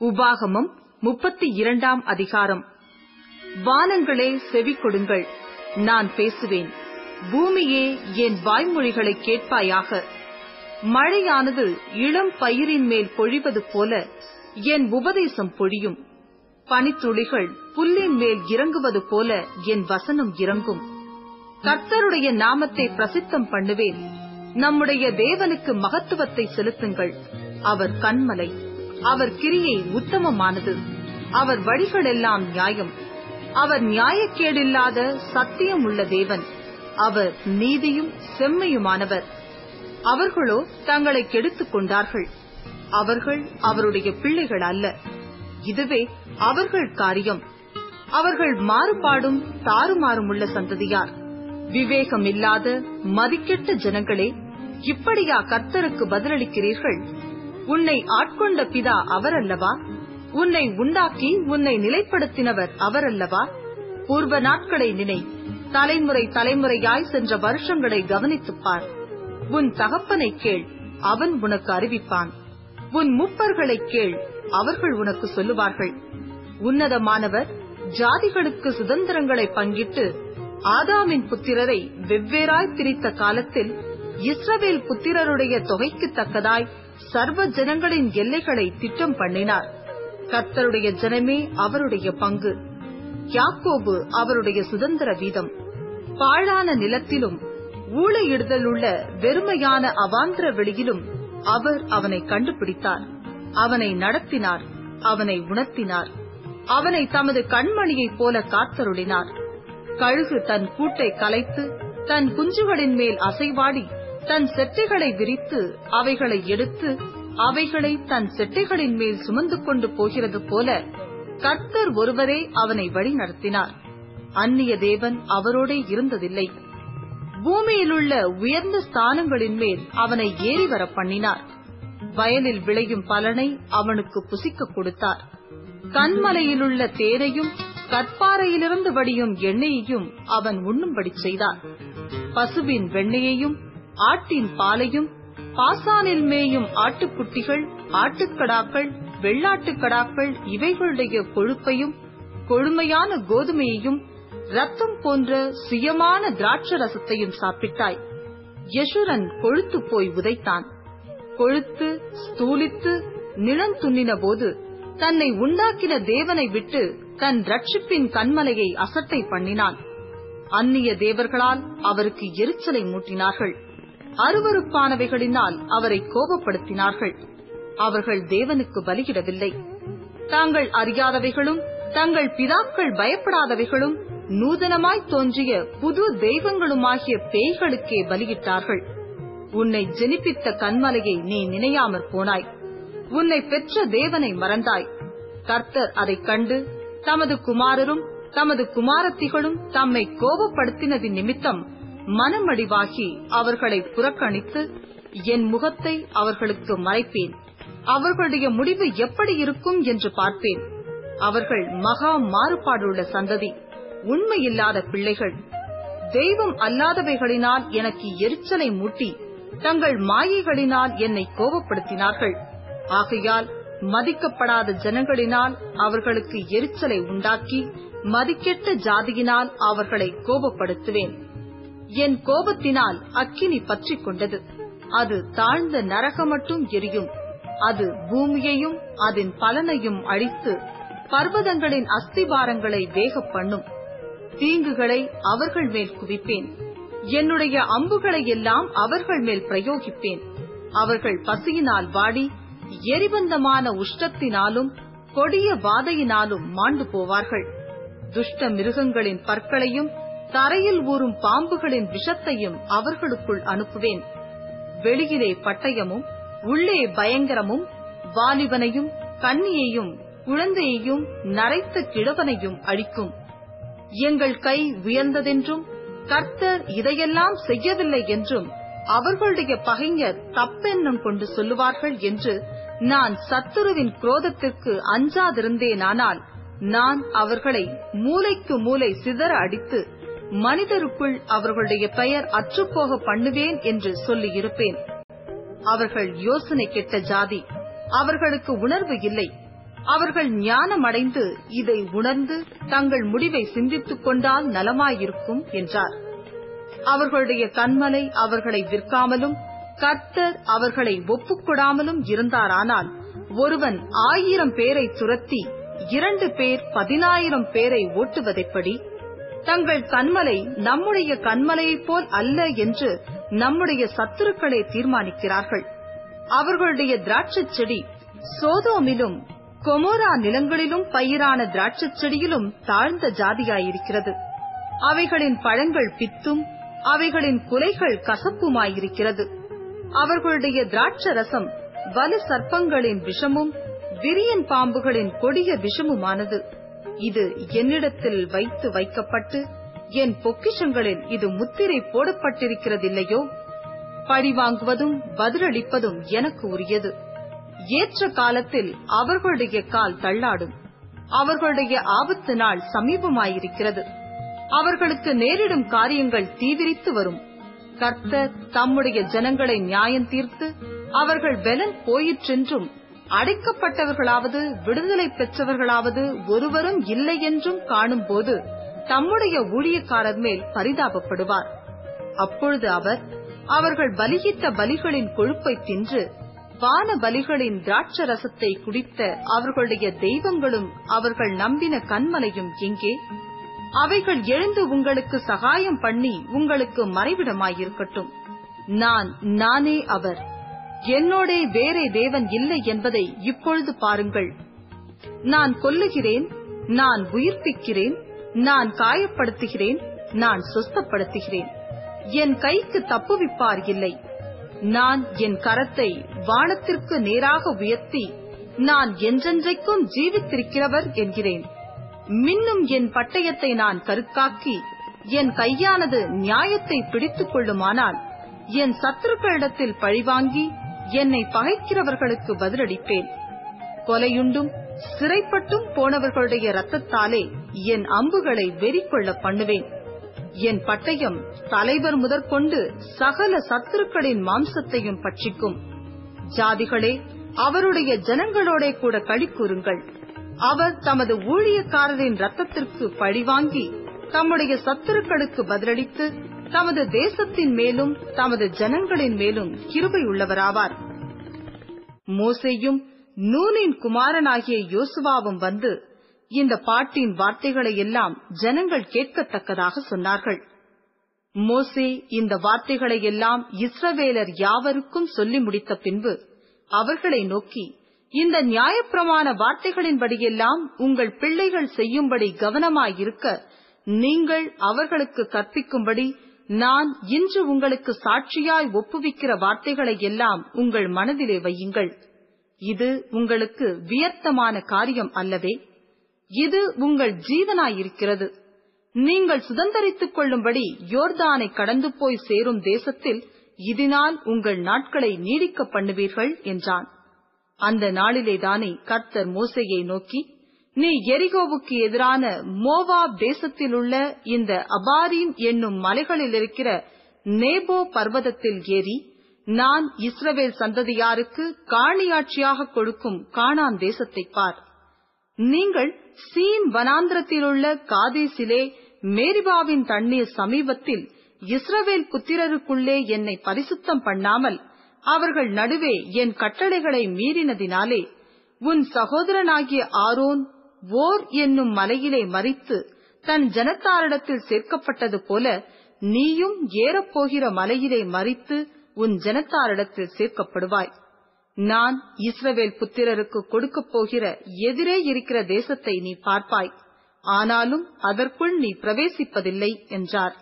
உபாகமம் முப்பத்தி இரண்டாம் அதிகாரம். வானங்களே செவி கொடுங்கள் நான் பேசுவேன். பூமியே என் வாய்மொழிகளை கேட்பாயாக. மழையானது இளம் பயிரின் மேல் பொழிவது போல என் உபதேசம் பொழியும். பனித்துளிகள் புல்லின் மேல் இறங்குவது போல என் வசனம் இறங்கும். கர்த்தருடைய நாமத்தை பிரசித்தம் பண்ணுவேன். நம்முடைய தேவனுக்கு மகத்துவத்தை செலுத்துங்கள். அவர் கண்மலை. அவர் கிரியை உத்தமமானது. அவர் வழிகளெல்லாம் நியாயம். அவர் நியாயக்கேடில்லாத சத்தியம் உள்ள தேவன். அவர் நீதியும் செம்மையுமானவர். அவர்களோ தங்களை கெடுத்துக் கொண்டார்கள். அவர்கள் அவருடைய பிள்ளைகள் அல்ல. இதுவே அவர்கள் காரியம். அவர்கள் மாறுபாடும் தாறுமாறுமுள்ள சந்ததியார். விவேகம் இல்லாத மதிக்கெட்ட ஜனங்களே இப்படியா கர்த்தருக்கு பதிலளிக்கிறீர்கள்? உன்னை ஆட்கொண்ட பிதா அவரல்லவா? உன்னை உண்டாக்கி உன்னை நிலைப்படுத்தினவர் அவரல்லவா? பூர்வ நாட்களை நினை. தலைமுறை தலைமுறையாய் சென்ற வருஷங்களை கவனித்துப்பார். உன் தகப்பனை கேள் அவன் உனக்கு அறிவிப்பான். உன் முப்பர்களை கேள் அவர்கள் உனக்கு சொல்லுவார்கள். உன்னதமானவர் ஜாதிகளுக்கு சுதந்திரங்களை பங்கிட்டு ஆதாமின் புத்திரரை வெவ்வேறாய் பிரித்த காலத்தில் இஸ்ரவேல் புத்திரருடைய தொகைக்கு தக்கதாய் சர்வ ஜனங்களின் எல்லைகளை திட்டம் பண்ணினார். கர்த்தருடைய ஜனமே அவருடைய பங்கு. யாக்கோபு அவருடைய சுதந்திர வீதம். பாழான நிலத்திலும் ஊழையிடுதலுள்ள வெறுமையான அவாந்திர வெளியிலும் அவர் அவனை கண்டுபிடித்தார். அவனை நடத்தினார் அவனை உணர்த்தினார். அவனை தமது கண்மணியைப் போல காத்தருளினார். கழுகு தன் கூட்டை கலைத்து தன் குஞ்சுகளின் மேல் அசைவாடி தன் செட்டைகளை விரித்து அவைகளை எடுத்து அவைகளை தன் செட்டைகளின் மேல் சுமந்து கொண்டு போகிறது போல கர்த்தர் ஒருவரே அவனை வழி நடத்தினார் அந்நிய தேவன் அவரோடே இருந்ததில்லை. பூமியிலுள்ள உயர்ந்த ஸ்தானங்களின் மேல் அவனை ஏறி வர பண்ணினார். வயலில் விளையும் பலனை அவனுக்கு புசிக்க கொடுத்தார். கண்மலையிலுள்ள தேரையும் கற்பாறையிலிருந்து வடியும் எண்ணெயையும் அவன் உண்ணும்படி செய்தார். பசுவின் வெண்ணையையும் ஆட்டின் பாலையும் பாசானில் மேயும் ஆட்டுக்குட்டிகள் ஆட்டுக்கடாக்கள் வெள்ளாட்டுக்கடாக்கள் இவைகளுடைய கொழுப்பையும் கொழுமையான கோதுமையையும் ரத்தம் போன்ற சுயமான திராட்ச ரசத்தையும் சாப்பிட்டாய். யசுரன் கொழுத்து போய் உதைத்தான். கொழுத்து ஸ்தூலித்து நிழம் துண்ணின போது தன்னை உண்டாக்கின தேவனை விட்டு தன் ரட்சிப்பின் கண்மலையை அசட்டை பண்ணினான். அந்நிய தேவர்களால் அவருக்கு எரிச்சலை மூட்டினார்கள். அருவறுப்பானவைகளினால் அவரை கோபப்படுத்தினார்கள். அவர்கள் தேவனுக்கு பலியிடவில்லை. தாங்கள் அறியாதவைகளும் தங்கள் பிதாக்கள் பயப்படாதவைகளும் நூதனமாய் தோன்றிய புது தெய்வங்களுமாகிய பேய்களுக்கே பலியிட்டார்கள். உன்னை ஜெனிப்பித்த கண்மலையை நீ நினையாமற் போனாய். உன்னை பெற்ற தேவனை மறந்தாய். கர்த்தர் அதைக் கண்டு தமது குமாரரும் தமது குமாரத்திகளும் தம்மை கோபப்படுத்தினதின் நிமித்தம் மனமடிவாகி அவர்களை புறக்கணித்து என் முகத்தை அவர்களுக்கு மறைப்பேன். அவர்களுடைய முடிவு எப்படி இருக்கும் என்று பார்ப்பேன். அவர்கள் மகா மாறுபாடுள்ள சந்ததி உண்மையில்லாத பிள்ளைகள். தெய்வம் அல்லாதவைகளினால் எனக்கு எரிச்சலை மூட்டி தங்கள் மாயைகளினால் என்னை கோபப்படுத்தினார்கள். ஆகையால் மதிக்கப்படாத ஜனங்களினால் அவர்களுக்கு எரிச்சலை உண்டாக்கி மதிக்கெட்ட ஜாதியினால் அவர்களை கோபப்படுத்துவேன். என் கோபத்தினால் அக்கினி பற்றிக் கொண்டது அது தாழ்ந்த நரகம் மட்டும் எரியும். அது பூமியையும் அதன் பலனையும் அழித்து பர்வதங்களின் அஸ்திபாரங்களை வேக பண்ணும். தீங்குகளை அவர்கள் மேல் குவிப்பேன். என்னுடைய அம்புகளை எல்லாம் அவர்கள் மேல் பிரயோகிப்பேன். அவர்கள் பசியினால் வாடி எரிபந்தமான உஷ்டத்தினாலும் கொடிய வாதையினாலும் மாண்டு போவார்கள். துஷ்ட மிருகங்களின் பற்களையும் தரையில் ஊறும் பாம்புகளின் விஷத்தையும் அவர்களுக்குள் அனுப்புவேன். வெளியிலே பட்டயமும் உள்ளே பயங்கரமும் வாலிபனையும் கன்னியையும் குழந்தையையும் நரைத்த கிழவனையும் அழிக்கும். எங்கள் கை உயர்ந்ததென்றும் கர்த்தர் இதையெல்லாம் செய்யவில்லை என்றும் அவர்களுடைய பகைஞர் தப்பெண்ணம் கொண்டு சொல்லுவார்கள் என்று நான் சத்துருவின் குரோதத்திற்கு அஞ்சாதிருந்தேனானால் நான் அவர்களை மூலைக்கு மூலை சிதற அடித்து மனிதருக்குள் அவர்களுடைய பெயர் அற்றுப்போக பண்ணுவேன் என்று சொல்லியிருப்பேன். அவர்கள் யோசனை கெட்ட ஜாதி. அவர்களுக்கு உணர்வு இல்லை. அவர்கள் ஞானமடைந்து இதை உணர்ந்து தங்கள் முடிவை சிந்தித்துக் கொண்டால் நலமாயிருக்கும் என்றார். அவர்களுடைய கண்மலை அவர்களை விற்காமலும் கர்த்தர் அவர்களை ஒப்புக்கொடாமலும் இருந்தாரானால் ஒருவன் ஆயிரம் பேரை துரத்தி இரண்டு பேர் பதினாயிரம் பேரை ஓட்டுவதைப்படி தங்கள் கண்மலை நம்முடைய கண்மலையைப் போல் அல்ல என்று நம்முடைய சத்துருக்களை தீர்மானிக்கிறார்கள். அவர்களுடைய திராட்சைச் செடி சோதோமிலும் கொமோரா நிலங்களிலும் பயிரான திராட்சச் செடியிலும் தாழ்ந்த ஜாதியாயிருக்கிறது. அவைகளின் பழங்கள் பித்தும் அவைகளின் குலைகள் கசப்புமாயிருக்கிறது. அவர்களுடைய திராட்ச ரசம் வலு சர்ப்பங்களின் விஷமும் விரியன் பாம்புகளின் கொடிய விஷமுமானது. இது என்னிடத்தில் வைத்து வைக்கப்பட்டு என் பொக்கிஷங்களில் இது முத்திரை போடப்பட்டிருக்கிறதில்லையோ? பழிவாங்குவதும் பதிலளிப்பதும் எனக்கு உரியது. ஏற்ற காலத்தில் அவர்களுடைய கால் தள்ளாடும். அவர்களுடைய ஆபத்து நாள் சமீபமாயிருக்கிறது. அவர்களுக்கு நேரிடும் காரியங்கள் தீவிரித்து வரும். கர்த்தர் தம்முடைய ஜனங்களை நியாயம் தீர்த்து அவர்கள் பலன் போயிற்றென்றும் அடைக்கப்பட்டவர்களாவது விடுதலை பெற்றவர்களாவது ஒருவரும் இல்லை என்றும் காணும்போது தம்முடைய ஊழியக்காரர் மேல் பரிதாபப்படுவார். அப்பொழுது அவர் அவர்கள் பலியிட்ட பலிகளின் கொழுப்பை தின்று வான பலிகளின் திராட்ச ரசத்தை குடித்த அவர்களுடைய தெய்வங்களும் அவர்கள் நம்பின கண்மலையும் எங்கே அவைகள் எழுந்து உங்களுக்கு சகாயம் பண்ணி உங்களுக்கு மறைவிடமாயிருக்கட்டும். நான் நானே அவர். என்னோடே வேறே தேவன் இல்லை என்பதை இப்பொழுது பாருங்கள். நான் கொல்லுகிறேன் நான் உயிர்ப்பிக்கிறேன் நான் காயப்படுத்துகிறேன் நான் சொஸ்தப்படுத்துகிறேன். என் கைக்கு தப்புவிப்பார் இல்லை. நான் என் கரத்தை வானத்திற்கு நேராக உயர்த்தி நான் என்றென்றைக்கும் ஜீவித்திருக்கிறவர் என்கிறேன். மின்னும் என் பட்டயத்தை நான் கருக்காக்கி என் கையானது நியாயத்தை பிடித்துக் கொள்ளுமானால் என் சத்துருக்களிடத்தில் பழிவாங்கி என்னை பகைக்கிறவர்களுக்கு பதிலளிப்பேன். கொலையுண்டும் சிறைப்பட்டும் போனவர்களுடைய ரத்தத்தாலே என் அம்புகளை வெறிக்கொள்ள பண்ணுவேன். என் பட்டயம் தலைவர் முதற்கொண்டு சகல சத்துருக்களின் மாம்சத்தையும் பட்சிக்கும். ஜாதிகளே அவருடைய ஜனங்களோட கூட களி கூறுங்கள் அவர் தமது ஊழியக்காரரின் ரத்தத்திற்கு பழிவாங்கி தம்முடைய சத்துருக்களுக்கு பதிலளித்து தமது தேசத்தின் மேலும் தமது ஜனங்களின் மேலும் கிருபை உள்ளவராவார். மோசையும் நூனின் குமாரனாகிய யோசுவாவும் வந்து இந்த பாட்டின் வார்த்தைகளை எல்லாம் ஜனங்கள் கேட்கத்தக்கதாக சொன்னார்கள். மோசே இந்த வார்த்தைகளை எல்லாம் இஸ்ரவேலர் யாவருக்கும் சொல்லி முடித்த பின்பு அவர்களை நோக்கி இந்த நியாயப்பிரமாண வார்த்தைகளின்படியெல்லாம் உங்கள் பிள்ளைகள் செய்யும்படி கவனமாயிருக்க நீங்கள் அவர்களுக்கு கற்பிக்கும்படி நான் இன்று உங்களுக்கு சாட்சியாய் ஒப்புவிக்கிற வார்த்தைகளை எல்லாம் உங்கள் மனதிலே வையுங்கள். இது உங்களுக்கு வியர்த்தமான காரியம் அல்லவே. இது உங்கள் ஜீவனாயிருக்கிறது. நீங்கள் சுதந்தரித்துக் கொள்ளும்படி யோர்தானை கடந்து போய் சேரும் தேசத்தில் இதனால் உங்கள் நாட்களை நீடிக்க பண்ணுவீர்கள் என்றான். அந்த நாளிலேதானே கர்த்தர் மோசையை நோக்கி நீ எரிகோவுக்கு எதிரான மோவாப் தேசத்திலுள்ள இந்த அபாரீம் என்னும் மலைகளில் இருக்கிற நேபோ பர்வதத்தில் ஏறி நான் இஸ்ரவேல் சந்ததியாருக்கு காணியாட்சியாக கொடுக்கும் காணான் தேசத்தை பார். நீங்கள் சீன் வனாந்திரத்திலுள்ள காதேசிலே மேரிபாவின் தண்ணீர் சமீபத்தில் இஸ்ரவேல் புத்திரருக்குள்ளே என்னை பரிசுத்தம் பண்ணாமல் அவர்கள் நடுவே என் கட்டளைகளை மீறினதினாலே உன் சகோதரனாகிய ஆரோன் ஓர் என்னும் மலையிலே மறித்து தன் ஜனத்தாரிடத்தில் சேர்க்கப்பட்டது போல நீயும் ஏறப்போகிற மலையிலே மறித்து உன் ஜனத்தாரிடத்தில் சேர்க்கப்படுவாய். நான் இஸ்ரவேல் புத்திரருக்கு கொடுக்கப் போகிற எதிரே இருக்கிற தேசத்தை நீ பார்ப்பாய். ஆனாலும் அதற்குள் நீ பிரவேசிப்பதில்லை என்றார்.